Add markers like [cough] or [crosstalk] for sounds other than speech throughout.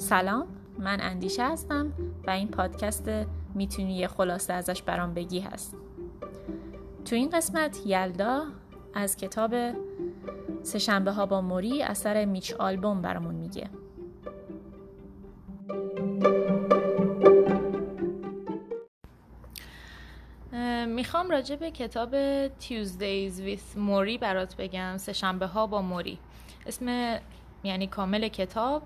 سلام من اندیشه هستم و این پادکست می‌تونی یه خلاصه ازش برام بگی هست. تو این قسمت یلدا از کتاب سهشنبه ها با موری اثر میچ آلبوم برامون میگه. می‌خوام راجع به کتاب Tuesdays with موری برات بگم سهشنبه ها با موری. اسم یعنی کامل کتاب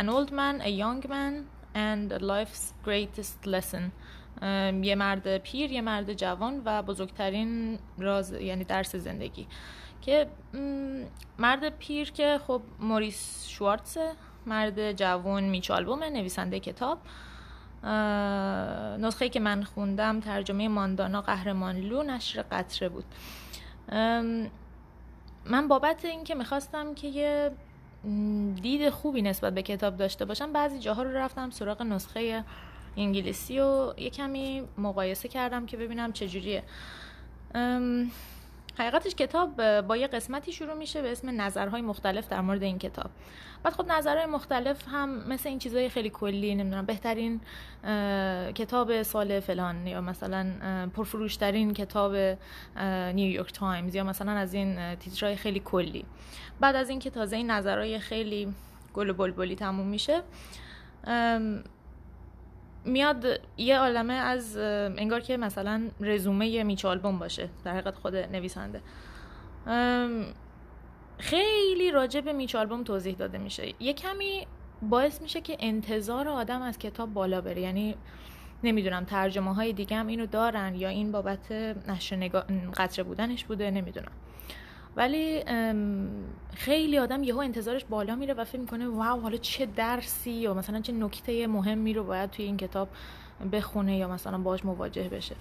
An old man, a young man and life's greatest lesson. یه مرد پیر یه مرد جوان و بزرگترین راز یعنی درس زندگی. که مرد پیر که خب موریس شوارتزه مرد جوان میچ آلبومه نویسنده کتاب. نسخه که من خوندم ترجمه ماندانا قهرمان لو نشر قطره بود. من بابت اینکه می‌خواستم که یه دید خوبی نسبت به کتاب داشته باشم. بعضی جاها رو رفتم سراغ نسخه انگلیسی و یه کمی مقایسه کردم که ببینم چجوریه. حقیقتش کتاب با یه قسمتی شروع میشه به اسم نظرهای مختلف در مورد این کتاب. بعد خب نظرهای مختلف هم مثل این چیزهای خیلی کلی نمی‌دونم بهترین کتاب سال فلان یا مثلا پرفروشترین کتاب نیویورک تایمز یا مثلا از این تیترهای خیلی کلی. بعد از اینکه تازه این نظرهای خیلی گل و بلبلی تموم میشه میاد یه عالمه از انگار که مثلا رزومه میچ آلبوم باشه در حقیقت خود نویسنده. خیلی راجع به میچ توضیح داده میشه. یه کمی باعث میشه که انتظار آدم از کتاب بالا بره. یعنی نمی‌دونم ترجمه های دیگه هم اینو دارن یا این بابت نشر نگا... قطره بودنش بوده نمی‌دونم. ولی خیلی آدم یهو انتظارش بالا میره و فکر می‌کنه واو حالا چه درسی؟ یا مثلا چه نکته مهمی رو باید توی این کتاب بخونه یا مثلا باش مواجه بشه.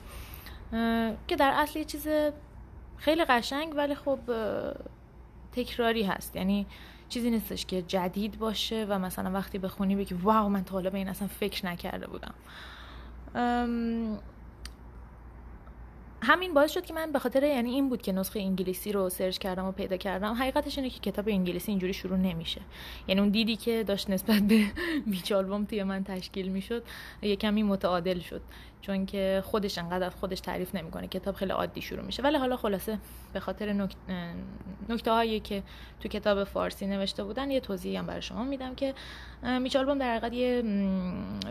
که در اصل یه چیز خیلی قشنگ ولی خب تکراری هست. یعنی چیزی نیستش که جدید باشه و مثلا وقتی بخونی بگی واو من تا حالا به این اصلا فکر نکرده بودم. همین باعث شد که من به خاطر یعنی این بود که نسخه انگلیسی رو سرچ کردم و پیدا کردم. حقیقتش اینه که کتاب انگلیسی اینجوری شروع نمیشه. یعنی اون دیدی که داشت نسبت به [laughs] میچ آلبوم توی من تشکیل می‌شد یه کمی متعادل شد. چون که خودش انقدر خودش تعریف نمی‌کنه. کتاب خیلی عادی شروع میشه. ولی حالا خلاصه به خاطر نکته هایی که تو کتاب فارسی نوشته بودن یه توضیحی هم برای شما میدم که میچ آلبوم در حقیقت یه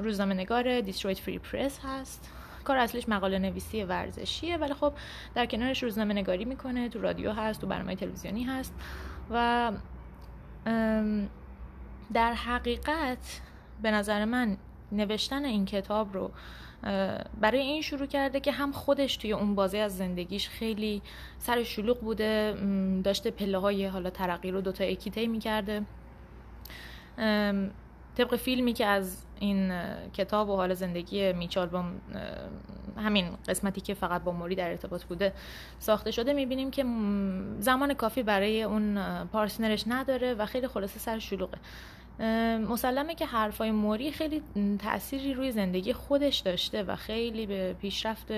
روزنامه نگار دیسترویت فری پرس هست. کار اصلیش مقاله نویسی ورزشیه ولی خب در کنارش روزنامه نگاری می‌کنه تو رادیو هست تو برنامه تلویزیونی هست و در حقیقت به نظر من نوشتن این کتاب رو برای این شروع کرده که هم خودش توی اون بازی از زندگیش خیلی سر شلوغ بوده داشته پله های حالا ترقی رو دوتا اکیته می‌کرده. طبق فیلمی که از این کتاب و حال زندگی میچال با همین قسمتی که فقط با موری در ارتباط بوده ساخته شده می‌بینیم که زمان کافی برای اون پارتنرش نداره و خیلی خلاصه سر شلوغه. مسلمه که حرفای موری خیلی تأثیری روی زندگی خودش داشته و خیلی به پیشرفت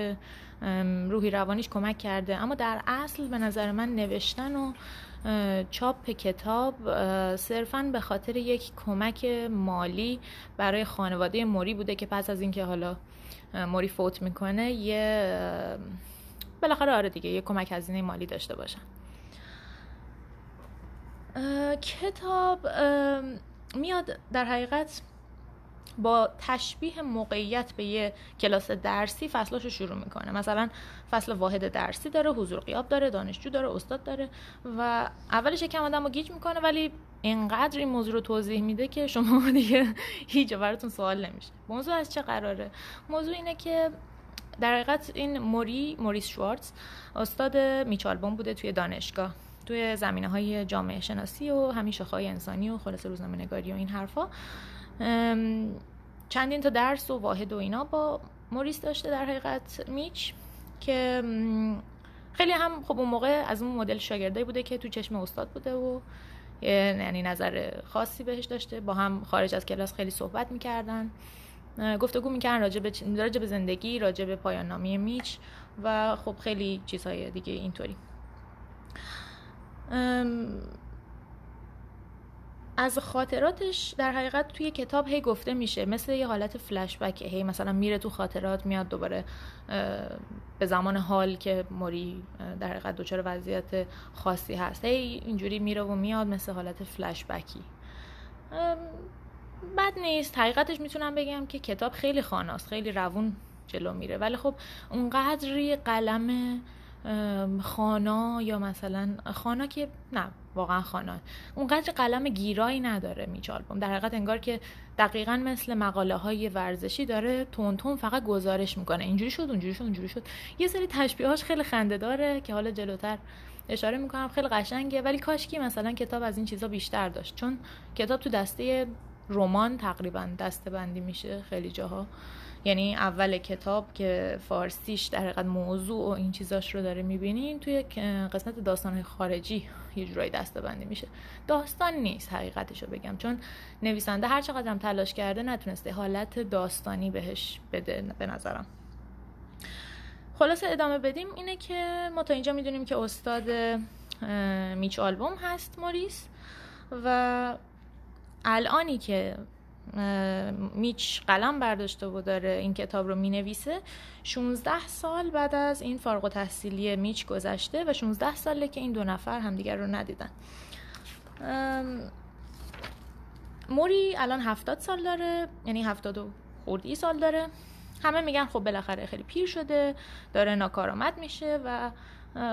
روحی روانیش کمک کرده. اما در اصل به نظر من نوشتن و چاپ کتاب صرفا به خاطر یک کمک مالی برای خانواده موری بوده که پس از اینکه حالا موری فوت می‌کنه یه بالاخره آره دیگه یه کمک هزینه مالی داشته باشن. کتاب میاد در حقیقت با تشبیه موقعیت به یه کلاس درسی فصلاش رو شروع می‌کنه. مثلا فصل واحد درسی داره حضور قیاب داره دانشجو داره استاد داره و اولش یکم آدم رو گیج می‌کنه ولی اینقدر این موضوع رو توضیح میده که شما [laughs] دیگه هیچ براتون سوال نمیشه. موضوع از چه قراره؟ موضوع اینه که در حقیقت این موری موریس شوارتز استاد میچالبون بوده توی دانشگاه توی زمینه های جامعه شناسی و همین های انسانی و خلاص روزنامه نگاری و این حرفا. چندین تا درس و واحد و اینا با موریس داشته در حقیقت میچ که خیلی هم خب اون موقع از اون مدل شاگرده بوده که تو چشم استاد بوده و یعنی نظر خاصی بهش داشته. با هم خارج از کلاس خیلی صحبت می‌کردن. گفتگو می‌کردن راجع به راجع به زندگی راجع به پایان نامی میچ و خب خیلی چیزهای دیگه اینطوری. از خاطراتش در حقیقت توی کتاب هی گفته میشه مثل یه حالت فلشبک هی مثلا میره تو خاطرات میاد دوباره به زمان حال که موری در حقیقت دچار وضعیت خاصی هست. هی اینجوری میره و میاد مثل حالت فلشبکی بد نیست. حقیقتش می‌تونم بگم که کتاب خیلی خاناست خیلی روون جلو میره. ولی خب اونقدری قلم خانا یا مثلا خانا که نه واقعا خانا اونقدر قلم گیرایی نداره میچ در حقیقت انگار که دقیقا مثل مقاله های ورزشی داره تون تون فقط گزارش می‌کنه. اینجوری شد اونجوری شد اونجوری شد. یه سری تشبیهاش خیلی خنده داره که حالا جلوتر اشاره می‌کنم. خیلی قشنگه. ولی کاشکی مثلا کتاب از این چیزا بیشتر داشت؟ چون کتاب تو دسته رمان تقریبا دسته بندی میشه خیلی جاها. یعنی اول کتاب که فارسیش در حقیقت موضوع و این چیزاش رو داره می‌بینین توی قسمت داستان خارجی یه جورایی دسته بندی میشه. داستان نیست حقیقتش رو بگم چون نویسنده هر چقدر هم تلاش کرده نتونسته حالت داستانی بهش بده به نظرم. خلاصه ادامه بدیم اینه که ما تا اینجا می‌دونیم که استاد میچ آلبوم هست موریس و الانی که میچ قلم برداشته و داره این کتاب رو می‌نویسه. 16 سال بعد از این فارغ و تحصیلی میچ گذشته و 16 ساله که این دو نفر همدیگر رو ندیدن. موری الان 70 سال داره یعنی 70 و خوردی سال داره. همه میگن خب بالاخره خیلی پیر شده داره ناکارآمد میشه و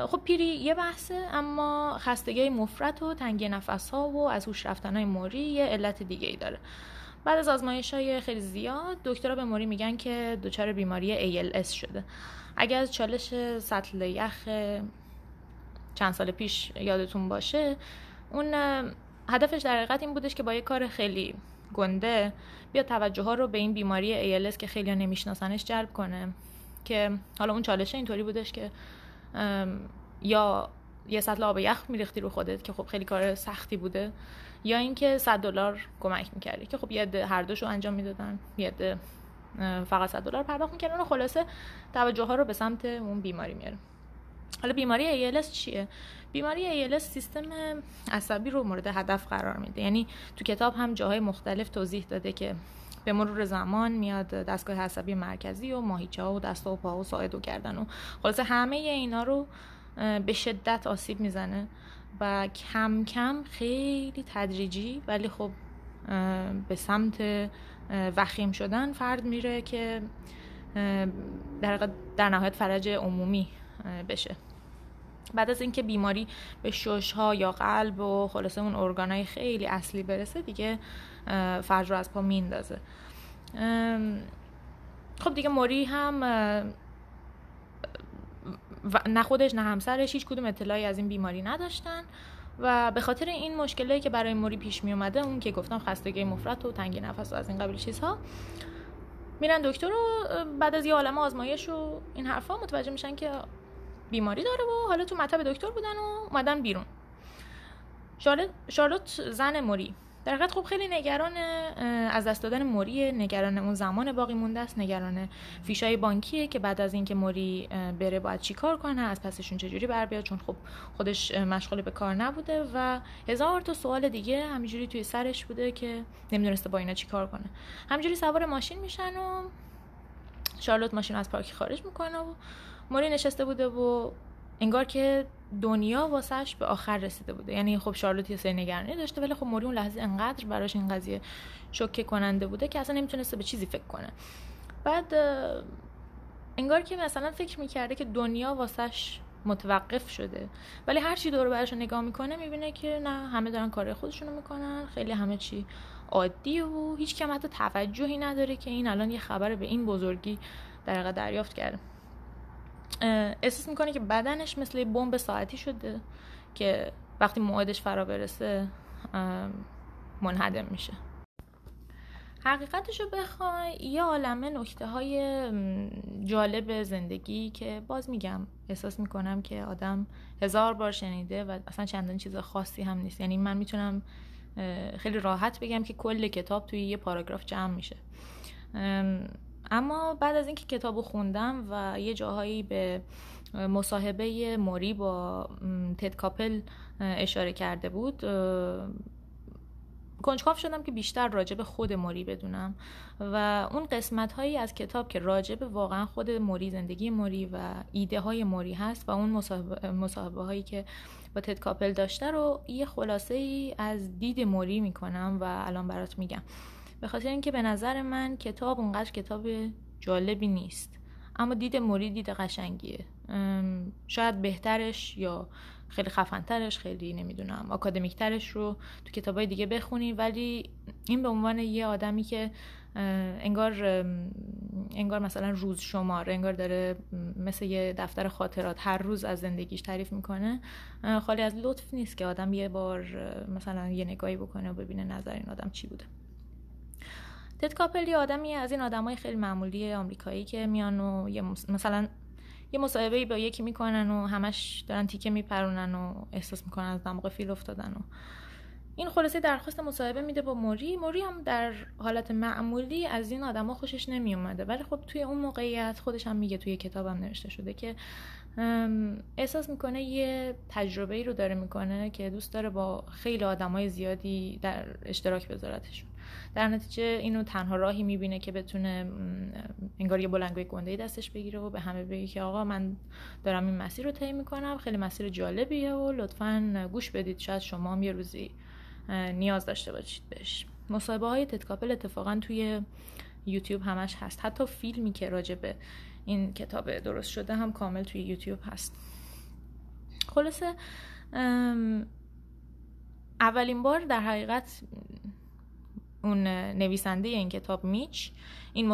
خب پیری یه بحثه اما خستگی مفرت و تنگی نفس ها و از هوش رفتن های موری یه علت دیگه ای داره. بعد از آزمایش های خیلی زیاد دکترها به موری میگن که دچار بیماری ALS شده. اگر از چالش سطل یخ چند سال پیش یادتون باشه اون هدفش در حقیقت این بودش که با یه کار خیلی گنده بیا توجه ها رو به این بیماری ALS که خیلی نمیشناسنش جلب کنه. که حالا اون چالش اینطوری بودش که یا یه سطل آب یخ میریختی رو خودت که خب خیلی کار سختی بوده. یا اینکه 100 دلار کمک می‌کردی که خب یه هر دوشو انجام می‌دادن. یه فقط 100 دلار پرداخت می‌کردن. و خلاصه توجه ها رو به سمت اون بیماری میاره حالا بیماری ALS چیه؟ بیماری ALS سیستم عصبی رو مورد هدف قرار میده. یعنی تو کتاب هم جاهای مختلف توضیح داده که به مرور زمان میاد دستگاه عصبی مرکزی و ماهیچه ها و دست و پا و ساعد و کردن و خلاصه همه اینا رو به شدت آسیب می‌زنه. و کم کم خیلی تدریجی ولی خب به سمت وخیم شدن فرد میره که در, در نهایت فرج عمومی بشه. بعد از اینکه بیماری به شش ها یا قلب و خلاصه اون ارگانای خیلی اصلی برسه دیگه فرج رو از پا میندازه خب دیگه موری هم نه خودش نه همسرش هیچ کدوم اطلاعی از این بیماری نداشتن و به خاطر این مشکلی که برای موری پیش می اومده اون که گفتم خستگی مفرط و تنگی نفس و از این قبیل چیزها میرن دکتر رو بعد از یه عالم آزمایش و این حرفا متوجه میشن که بیماری داره و حالا تو مطب دکتر بودن و اومدن بیرون. شارلوت زن موری. در حقیقت خب خیلی نگران از دست دادن موری نگران اون زمان باقی مونده است نگران فیشای بانکیه که بعد از اینکه موری بره باید چیکار کنه از پسشون چجوری بر بیاد چون خب خودش مشغول به کار نبوده و هزار تا سوال دیگه همینجوری توی سرش بوده که نمی‌دونسته با اینا چیکار کنه. همینجوری سوار ماشین میشن و شارلوت ماشین از پارکی خارج می‌کنه و موری نشسته بوده و انگار که دنیا واسش به آخر رسیده بوده. یعنی خب شارلوت یه سری نگرانی داشته ولی خب موری اون لحظه انقدر براش این قضیه شوکه کننده بوده که اصلا نمی‌تونسته به چیزی فکر کنه. بعد انگار که مثلا فکر می‌کرده که دنیا واسش متوقف شده ولی هر چی دور برش نگاه می‌کنه می‌بینه که نه همه دارن کار خودشونو می‌کنن خیلی همه چی عادی و هیچ کم حتی توجهی نداره که این الان یه خبر به این بزرگی در دریافت کرده. احساس می‌کنه که بدنش مثل بمب ساعتی شده که وقتی موعدش فرا برسه منهدم میشه. حقیقتش رو بخوای یه عالمه نکته های جالب زندگی که باز میگم احساس می‌کنم که آدم هزار بار شنیده و اصلا چندان چیز خاصی هم نیست. یعنی من می‌تونم خیلی راحت بگم که کل کتاب توی یه پاراگراف جمع میشه. اما بعد از اینکه کتابو خوندم و یه جاهایی به مصاحبه موری با تد کاپل اشاره کرده بود کنجکاف شدم که بیشتر راجع به خود موری بدونم و اون قسمت هایی از کتاب که راجع به واقعا خود موری زندگی موری و ایده های موری هست و اون مصاحبه, هایی که با تد کاپل داشته رو یه خلاصه ای از دید موری می‌کنم و الان برات میگم. به خاطر اینکه به نظر من کتاب اونقدر کتاب جالبی نیست. اما دید موری دید قشنگیه. شاید بهترش یا خیلی خفنترش خیلی نمی‌دونم اکادمیکترش رو تو کتابای دیگه بخونی. ولی این به عنوان یه آدمی که انگار انگار مثلا روز شمار انگار داره مثل یه دفتر خاطرات هر روز از زندگیش تعریف می‌کنه خالی از لطف نیست که آدم یه بار مثلا یه نگاهی بکنه و ببینه نظر این آدم چی بوده. تد کاپل یه آدمی از این آدمای خیلی معمولی آمریکایی که میان و یه مثلا یه مصاحبه با یکی می‌کنن و همش دارن تیکه میپرونن و احساس می‌کنن از دماغ فیل افتادن و این خلاصه درخواست مصاحبه میده با موری. موری هم در حالت معمولی از این آدما خوشش نمیومده ولی خب توی اون موقعیت خودش هم میگه توی کتابم نوشته شده که احساس می‌کنه یه تجربه ای رو داره می‌کنه که دوست داره با خیلی آدمای زیادی در اشتراک بذارتشون در نتیجه اینو تنها راهی می‌بینه که بتونه انگار یه بلنگوی گنده دستش بگیره و به همه بگه که آقا من دارم این مسیر رو طی می‌کنم خیلی مسیر جالبیه و لطفا گوش بدید شاید شما هم یه روزی نیاز داشته باشید بهش. مصاحبه های تدکاپل اتفاقا توی یوتیوب همش هست. حتی فیلمی که راجع به این کتاب درست شده هم کامل توی یوتیوب هست. خلاصه اولین بار در حقیقت اون نویسنده این کتاب میچ این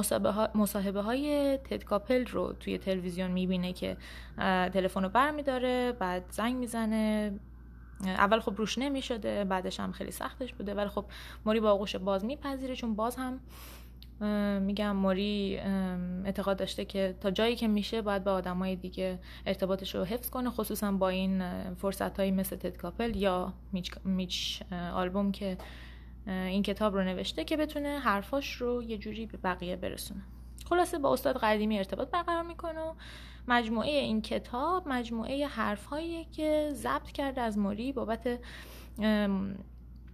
مصاحبه های تد کاپل رو توی تلویزیون می‌بینه که تلفن رو برمیداره بعد زنگ می‌زنه. اول خب روش نمی‌شده بعدش هم خیلی سختش بوده ولی خب موری با آغوش باز میپذیره چون باز هم میگم موری اعتقاد داشته که تا جایی که میشه باید با آدمای دیگه ارتباطش رو حفظ کنه خصوصا با این فرصت هایی مثل تد کاپل یا میچ, میچ آلبوم که این کتاب رو نوشته که بتونه حرفاش رو یه جوری به بقیه برسونه. خلاصه با استاد قدیمی ارتباط برقرار می‌کنه و مجموعه این کتاب مجموعه حرفهایی که ضبط کرده از موری بابت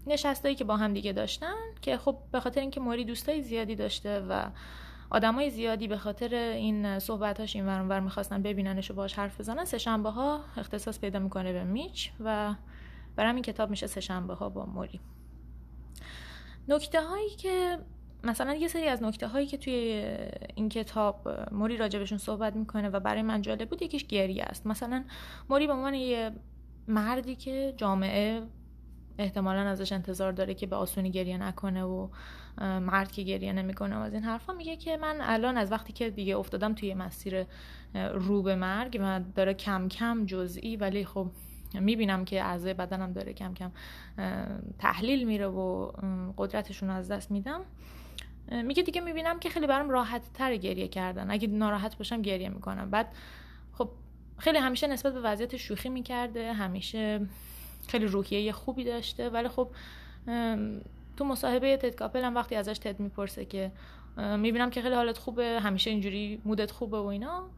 نشستایی که با هم دیگه داشتن که خب به خاطر اینکه موری دوستای زیادی داشته و آدمای زیادی به خاطر این صحبتاش این ور می‌خواستن ببیننش و باش حرف بزنن سه شنبه ها اختصاص پیدا می‌کنه به میچ و برام این کتاب میشه سه شنبه ها با موری. نکته هایی که مثلا یه سری از نکته هایی که توی این کتاب موری راجبشون صحبت می‌کنه و برای من جالب بود یکیش گریه است. مثلا موری به عنوان یه مردی که جامعه احتمالا ازش انتظار داره که به آسونی گریه نکنه و مرد که گریه نمی‌کنه و از این حرفا میگه که من الان از وقتی که دیگه افتادم توی مسیر رو به مرگ و داره کم کم جزئی ولی خب می‌بینم که اعضای بدنم داره کم کم تحلیل میره و قدرتشون از دست میدم. میگه دیگه می‌بینم که خیلی برام راحت تر گریه کردن. اگه ناراحت باشم گریه می‌کنم. بعد خب خیلی همیشه نسبت به وضعیت شوخی می‌کرده همیشه خیلی روحیه خوبی داشته. ولی خب تو مصاحبه تد کاپل هم وقتی ازش تد می‌پرسه که می‌بینم که خیلی حالت خوبه همیشه اینجوری مودت خوبه و اینا.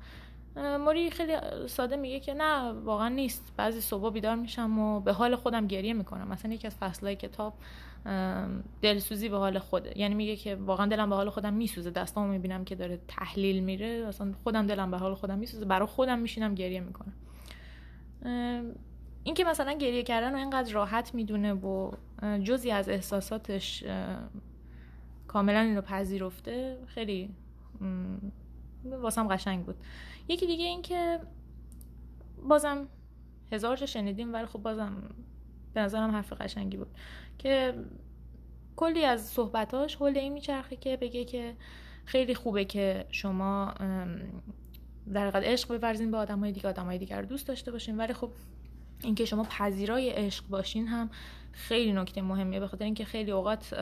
موری خیلی ساده میگه که نه واقعا نیست. بعضی صبح بیدار میشم و به حال خودم گریه می‌کنم. مثلا یکی از فصلهای کتاب دلسوزی به حال خوده. یعنی میگه که واقعا دلم به حال خودم میسوزه. دستامو می‌بینم که داره تحلیل میره. اصلا خودم دلم به حال خودم میسوزه. برای خودم میشینم گریه می‌کنم. این که مثلا گریه کردن رو اینقدر راحت می‌دونه و جزی از احساساتش کاملا اینو پذیرفته خیلی واسم قشنگ بود. یکی دیگه این که بازم هزار جا شنیدیم ولی خب بازم به نظرم حرف قشنگی بود. که کلی از صحبتاش حول این میچرخه که بگه که خیلی خوبه که شما در حقیقت عشق بورزین به آدمای دیگه آدمای دیگر رو دوست داشته باشین. ولی خب اینکه شما پذیرای عشق باشین هم خیلی نکته مهمیه به خاطر اینکه خیلی اوقات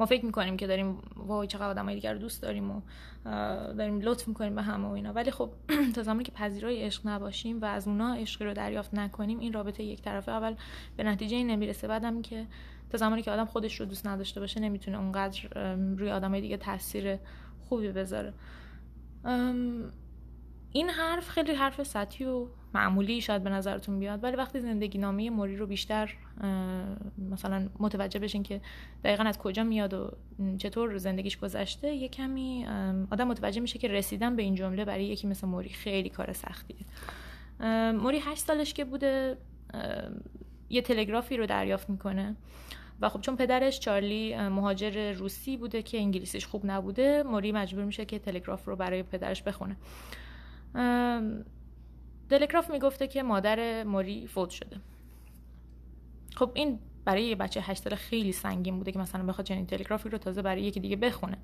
ما فکر می‌کنیم که داریم وای چقدر آدمای دیگر رو دوست داریم و داریم لطف می‌کنیم به هم و اینا. ولی خب [clears throat] تا زمانی که پذیرای عشق نباشیم و از اونا عشقی رو دریافت نکنیم این رابطه یک طرفه. اول به نتیجه این نمی‌رسه بعدم که تا زمانی که آدم خودش رو دوست نداشته باشه نمی‌تونه اونقدر روی آدمای دیگه تاثیر خوبی بذاره. این حرف خیلی حرف سطحی و معمولی شاید به نظرتون بیاد ولی وقتی زندگی نامه موری رو بیشتر مثلا متوجه بشین که دقیقا از کجا میاد و چطور زندگیش گذشته یه کمی آدم متوجه میشه که رسیدن به این جمله برای یکی مثل موری خیلی کار سختیه. موری هشت سالش که بوده یه تلگرافی رو دریافت می‌کنه و خب چون پدرش چارلی مهاجر روسی بوده که انگلیسیش خوب نبوده موری مجبور میشه که تلگراف رو برای پدرش بخونه. تلگراف می‌گفته که مادر موری فوت شده. خب این برای یه بچه هشت ساله خیلی سنگین بوده که مثلا بخواد چنین تلگرافی رو تازه برای یکی دیگه بخونه.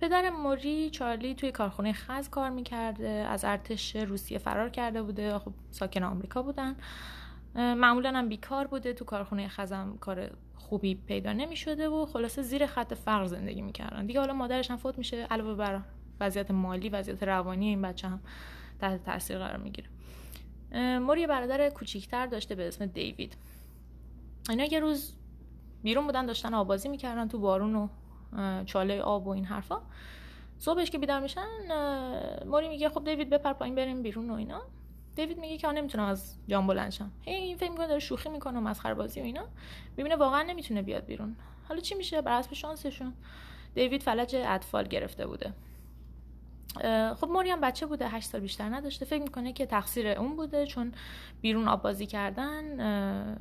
پدر موری چارلی توی کارخونه خز کار می‌کرده از ارتش روسیه فرار کرده بوده. خب ساکن آمریکا بودن. معمولا هم بیکار بوده. تو کارخونه خزم کار خوبی پیدا نمی شده و خلاصه زیر خط فقر زندگی می‌کردن. دیگه حالا مادرش هم فوت میشه علاوه بر وضعیت مالی وضعیت روانی این بچه هم. تحت تاثیر قرار می‌گیره. موری برادر کوچیکتر داشته به اسم دیوید. اینا یه روز بیرون بودن داشتن آبازی می‌کردن تو بارون و چاله آب و این حرفا. صبحش که بیدار میشن موری میگه خب دیوید بپر پایین بریم بیرون و اینا. دیوید میگه که نمی‌تونم از جام بلند شم. هی این فکر می‌کنه داره شوخی می‌کنه و مسخره بازی و اینا. می‌بینه واقعا نمی‌تونه بیاد بیرون. حالا چی میشه؟ بر حسب شانسشون. دیوید فلج اطفال گرفته بوده. خب موری هم بچه بوده هشت سال بیشتر نداشته. فکر می‌کنه که تقصیر اون بوده چون بیرون آب بازی کردن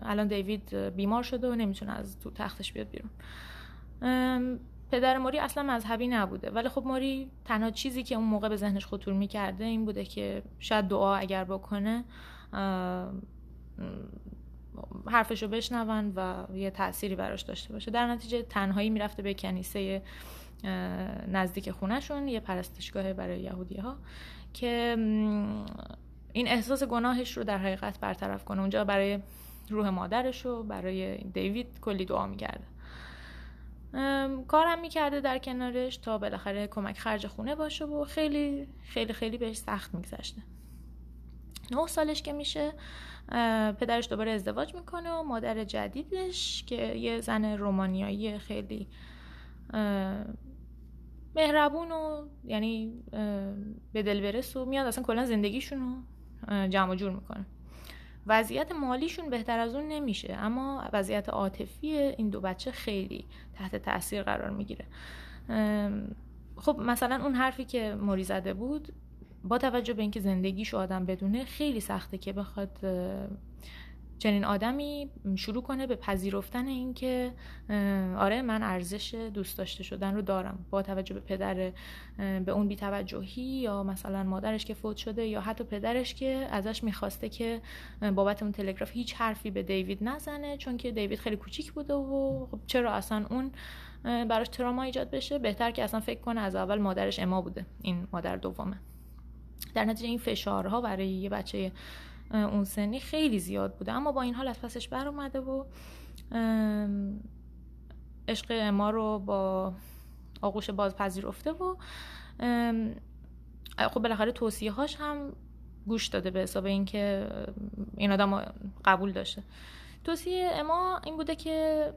الان دیوید بیمار شده و نمی‌تونه از تو تختش بیاد بیرون. پدر موری اصلا مذهبی نبوده. ولی خب موری تنها چیزی که اون موقع به ذهنش خطور می‌کرده این بوده که شاید دعا اگر بکنه حرفشو بشنون و یه تأثیری براش داشته باشه. در نتیجه تنهایی می‌رفته به کنیسه نزدیک خونهشون یه پرستشگاه برای یهودی ها که این احساس گناهش رو در حقیقت برطرف کنه. اونجا برای روح مادرش و برای دیوید کلی دعا می‌کرده. کارم می‌کرده در کنارش تا بالاخره کمک خرج خونه باشه و خیلی خیلی خیلی بهش سخت میگذشته. نه سالش که میشه پدرش دوباره ازدواج می‌کنه و مادر جدیدش که یه زن رومانیایی خیلی مهربون و یعنی به دل برس و میاد اصلا کلا زندگیشون رو جمع جور می‌کنه. وضعیت مالیشون بهتر از اون نمیشه اما وضعیت عاطفی این دو بچه خیلی تحت تاثیر قرار می‌گیره. خب مثلا اون حرفی که موری زده بود با توجه به اینکه زندگیشو آدم بدونه خیلی سخته که بخواد چنین آدمی شروع کنه به پذیرفتن اینکه آره من ارزش دوست داشته شدن رو دارم با توجه به پدر به اون بیتوجهی یا مثلا مادرش که فوت شده یا حتی پدرش که ازش می‌خواسته که بابت اون تلگراف هیچ حرفی به دیوید نزنه چون که دیوید خیلی کوچیک بوده و خب چرا اصلا اون براش تراما ایجاد بشه؟ بهتر که اصلا فکر کنه از اول مادرش اما بوده این مادر دومه. در نتیجه این فشارها برای یه بچه اون سنی خیلی زیاد بوده. اما با این حال از پسش بر اومده و عشق ما رو با آغوش باز پذیرفته و خب بالاخره توصیه هاش هم گوش داده به حساب اینکه این آدم قبول داشته. توصیه اما این بوده که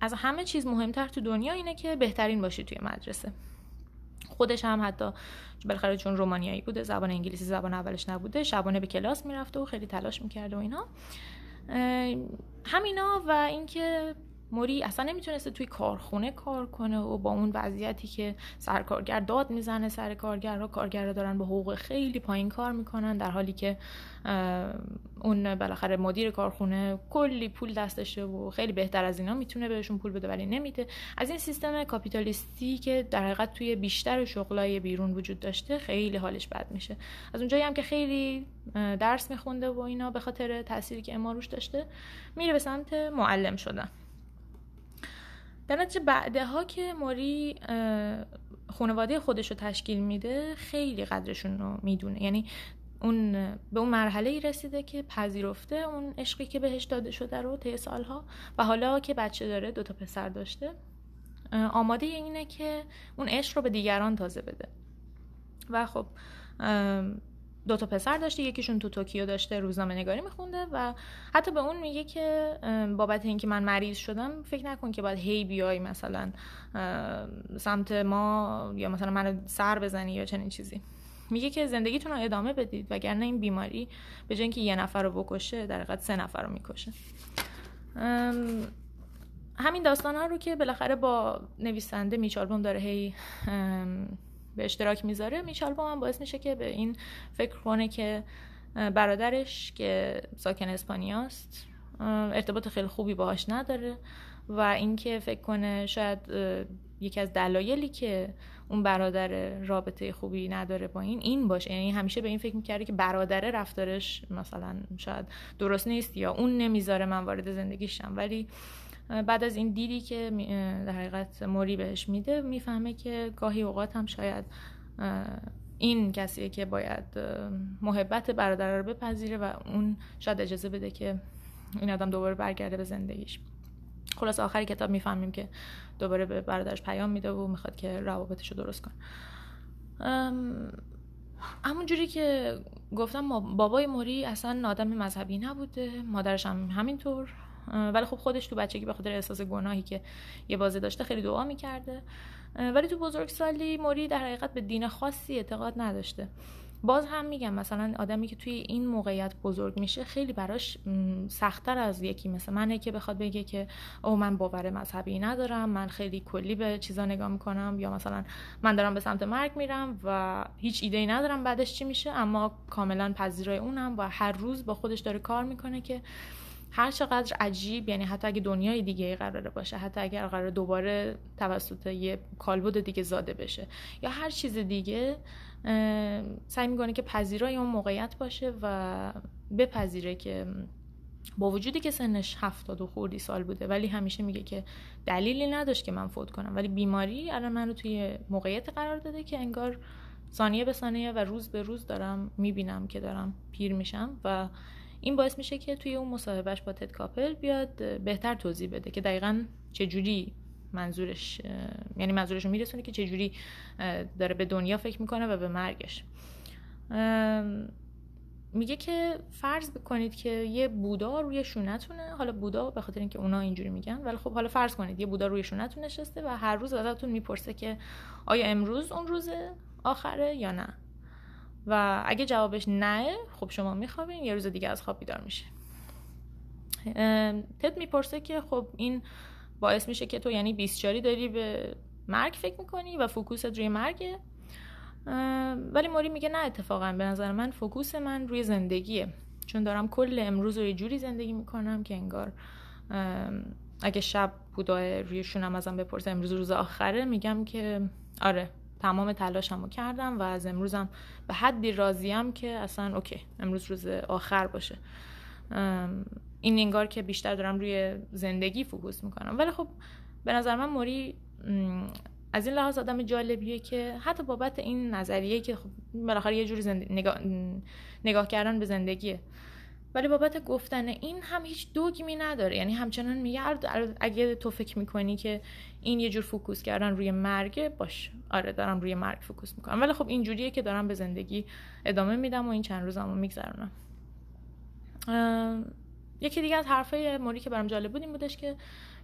از همه چیز مهمتر تو دنیا اینه که بهترین باشی توی مدرسه. خودش هم حتی بالاخره چون رومانیایی بوده زبان انگلیسی زبان اولش نبوده شبانه به کلاس می‌رفته و خیلی تلاش می‌کرده و اینا. همینا و اینکه موری اصلا نمی‌تونسته توی کارخونه کار کنه و با اون وضعیتی که سرکارگر داد می‌زنه سر کارگر کارگرها دارن به حقوق خیلی پایین کار می‌کنن در حالی که اون بالاخره مدیر کارخونه کلی پول دستشه و خیلی بهتر از اینا می‌تونه بهشون پول بده ولی نمیده. از این سیستم کاپیتالیستی که در حقیقت توی بیشتر شغلای بیرون وجود داشته خیلی حالش بد میشه. از اونجایی هم که خیلی درس میخونده و اینا به خاطر تأثیری که اما روش داشته میره به سمت معلم شدن. در نتیجه بعدها که موری خانواده خودش رو تشکیل میده خیلی قدرشون رو می‌دونه. یعنی اون به اون مرحله ای رسیده که پذیرفته اون عشقی که بهش داده شده رو طی سالها. و حالا که بچه داره دوتا پسر داشته آماده اینه که اون عشق رو به دیگران تازه بده. و خب دو تا پسر داشته یکیشون تو توکیو داشته روزنامه نگاری میخونده و حتی به اون میگه که بابت اینکه من مریض شدم فکر نکن که باید هی بیای مثلا سمت ما یا مثلا من سر بزنی یا چنین چیزی. میگه که زندگیتون رو ادامه بدید وگرنه این بیماری به جای اینکه یه نفر رو بکشه در حقیقت سه نفر رو می‌کشه. همین داستان ها رو که بالاخره با نویسنده میچالبوم داره هی به اشتراک می‌ذاره میچالبوم هم باعث میشه که به این فکر کنه که برادرش که ساکن اسپانیاست ارتباط خیلی خوبی باهاش نداره و اینکه فکر کنه شاید یکی از دلایلی که اون برادر رابطه خوبی نداره با این این باشه. یعنی همیشه به این فکر می‌کرده که برادره رفتارش مثلا شاید درست نیست یا اون نمی‌ذاره من وارد زندگیشم. ولی بعد از این دیدی که در حقیقت موری بهش میده می‌فهمه که گاهی اوقات هم شاید این کسیه که باید محبت برادر رو بپذیره و اون شاید اجازه بده که این آدم دوباره برگرده به زندگیش. خلاص آخری کتاب می‌فهمیم که دوباره به برادرش پیام میده و می‌خواد که روابطش رو درست کن همون جوری که گفتم بابای موری اصلا آدم مذهبی نبوده مادرش هم همینطور. ولی خب خودش تو بچگی به خاطر احساس گناهی که یه بازه داشته خیلی دعا می‌کرده. ولی تو بزرگسالی موری در حقیقت به دین خاصی اعتقاد نداشته. باز هم میگم مثلا آدمی که توی این موقعیت بزرگ میشه خیلی براش سختتر از یکی مثل منه که بخواد بگه که او من باور مذهبی ندارم من خیلی کلی به چیزا نگاه می‌کنم. یا مثلا من دارم به سمت مرگ میرم و هیچ ایده ای ندارم بعدش چی میشه اما کاملا پذیرای اونم و هر روز با خودش داره کار می‌کنه که هر چقدر عجیب یعنی حتی اگه دنیای دیگه قراره باشه حتی اگر قرار دوباره توسط یه کالبد دیگه زاده بشه یا هر چیز دیگه سعی می‌کنه که پذیرای اون موقعیت باشه و بپذیره که با وجودی که سنش هفتاد و خوردی سال بوده ولی همیشه میگه که دلیلی نداشت که من فوت کنم. ولی بیماری الان من رو توی موقعیت قرار داده که انگار ثانیه به ثانیه و روز به روز دارم می‌بینم که دارم پیر میشم و این باعث میشه که توی اون مصاحبهش با تد کاپل بیاد بهتر توضیح بده که دقیقا چجوری منظورش یعنی منظورش رو میرسونه که چجوری داره به دنیا فکر می‌کنه و به مرگش. میگه که فرض بکنید که یه بودا روی شونتونه حالا بودا به خاطر اینکه اونا اینجوری میگن ولی خب حالا فرض کنید یه بودا روی شونتون نشسته و هر روز ازتون می‌پرسه که آیا امروز اون روز آخره یا نه؟ و اگه جوابش نه خب شما میخوابین یه روز دیگه از خواب بیدار میشه. تد می‌پرسه که خب این باعث میشه که تو یعنی بیست‌چاری داری به مرگ فکر می‌کنی و focus ت روی مرگه. ولی موری میگه نه اتفاقا به نظر من focus من روی زندگیه. چون دارم کل امروز رو یه جوری زندگی می‌کنم که انگار اگه شب بودا روی شونم ازم بپرسه امروز روز آخره میگم که آره. تمام تلاشمو کردم و از امروزم به حدی راضیم که اصلا OK امروز روز آخر باشه. این انگار که بیشتر دارم روی زندگی focus می‌کنم. ولی خب به نظر من موری از این لحاظ آدم جالبیه که حتی بابت این نظریه که خب بالاخره یه جوری نگاه... نگاه کردن به زندگیه. ولی بابت گفتن این هم هیچ دوگمی نداره. یعنی همچنان میگه اگه تو فکر می‌کنی که این یه جور focus کردن روی مرگ باشه. آره دارم روی مرگ focus می‌کنم. ولی خب این جوریه که دارم به زندگی ادامه میدم و این چند روزمو میگذرونم. یکی دیگه از حرفای موری که برام جالب بود این بودش که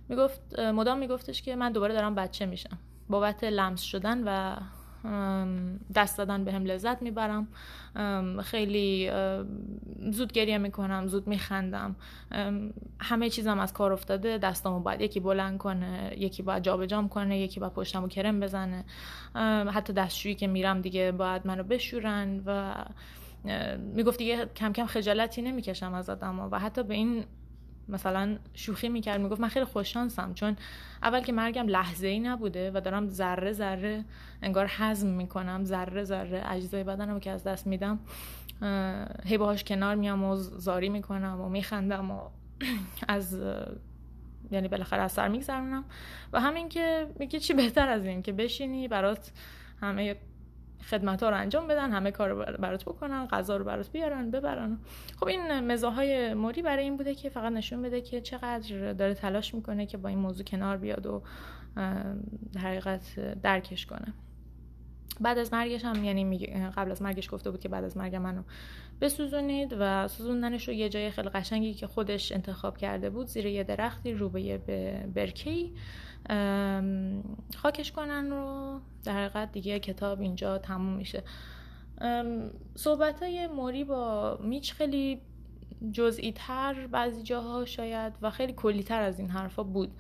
می‌گفت مدام میگفتش که من دوباره دارم بچه میشم. بابت لمس شدن و دست دادن به هم لذت می‌برم. خیلی زود گریه می‌کنم زود میخندم. همه چیزم از کار افتاده. دستامو باید یکی بلند کنه یکی باید جابجام کنه یکی باید پشتمو کرم بزنه. حتی دستشویی که میرم دیگه باید منو بشورن و می‌گفت دیگه کم کم خجالتی نمی‌کشم از آدم و حتی به این مثلا شوخی می‌کرد می‌گفت من خیلی خوششانسم چون اول که مرگم لحظه ای نبوده و دارم ذره ذره انگار حزم می‌کنم ذره ذره اجزای بدنم که از دست میدم هی باهاش کنار میام و زاری می‌کنم و میخندم و [clears throat] از یعنی بالاخره از سر میگذرونم. و همین که میگه چی بهتر از این که بشینی برات همه خدمت ها رو انجام بدن همه کار رو برات بکنن غذا رو برات بیارن ببرن. خب این مزاهای موری برای این بوده که فقط نشون بده که چقدر داره تلاش می‌کنه که با این موضوع کنار بیاد و در حقیقت درکش کنه. بعد از مرگش هم یعنی قبل از مرگش گفته بود که بعد از مرگ منو بسوزونید و سوزوندنش رو یه جای خیلی قشنگی که خودش انتخاب کرده بود زیر یه درختی روبه به برکی خاکش کنن رو. در حقیقت دیگه کتاب اینجا تموم میشه. صحبت های موری با میچ خیلی جزئی تر بعضی جاها شاید و خیلی کلی تر از این حرفا بود.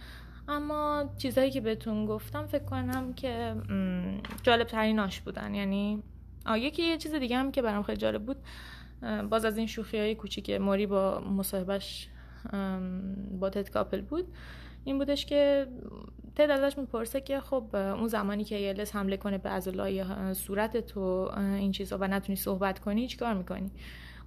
اما چیزهایی که بهتون گفتم فکر کنم که جالب تریناش بودن. یعنی یکی یه چیز دیگه هم که برام خیلی جالب بود باز از این شوخی های کوچیک موری با مصاحبهش با تد کاپل بود. این بودش که تد ازش می‌پرسه که خب اون زمانی که یلس حمله کنه به عضلای صورت تو این چیزا و نتونی صحبت کنی چیکار می‌کنی؟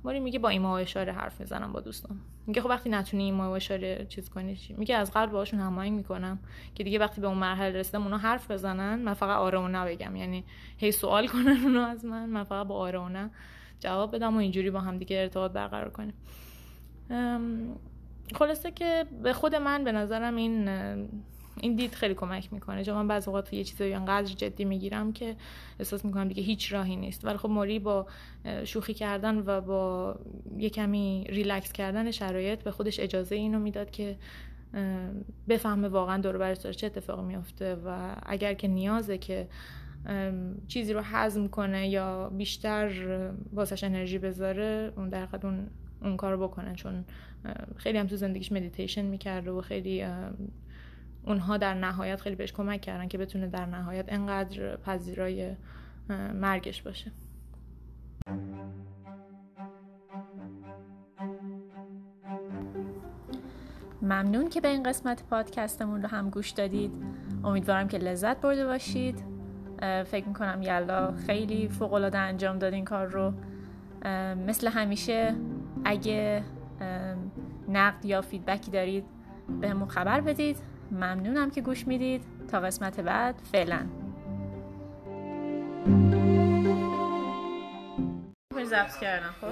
موری میگه با ایما و اشاره حرف می‌زنم با دوستان میگه خب وقتی نتونی ایما و اشاره چیز کنی چی؟ میگه از قبل باهاشون هماهنگ می‌کنم که دیگه وقتی به اون مرحله رسیدم اونا حرف بزنن من فقط آره و نه بگم. یعنی هی سوال کنن اونا از من من فقط با آره و نه جواب بدم و اینجوری با هم دیگه ارتباط برقرار کنیم. خلاصه که به خود من به نظرم این این دید خیلی کمک می‌کنه. چون من بعض اوقات یه چیزایی انقدر جدی می‌گیرم که احساس می‌کنم دیگه هیچ راهی نیست. ولی خب موری با شوخی کردن و با یه کمی ریلکس کردن شرایط به خودش اجازه اینو می‌داد که بفهمه واقعا دور برش چه اتفاقی میفته و اگر که نیازه که چیزی رو هضم کنه یا بیشتر واسش انرژی بذاره اون در اون اون کار بکنه چون خیلی هم تو زندگیش مدیتیشن می‌کرده و خیلی اونها در نهایت خیلی بهش کمک کردن که بتونه در نهایت انقدر پذیرای مرگش باشه. ممنون که به این قسمت پادکستمون رو هم گوش دادید. امیدوارم که لذت برده باشید. فکر می‌کنم یلا خیلی فوق العاده انجام داد این کار رو. مثل همیشه اگه نقد یا فیدبکی دارید بهمون خبر بدید. ممنونم که گوش می‌دید. تا قسمت بعد فعلا. ضبط کردم خب؟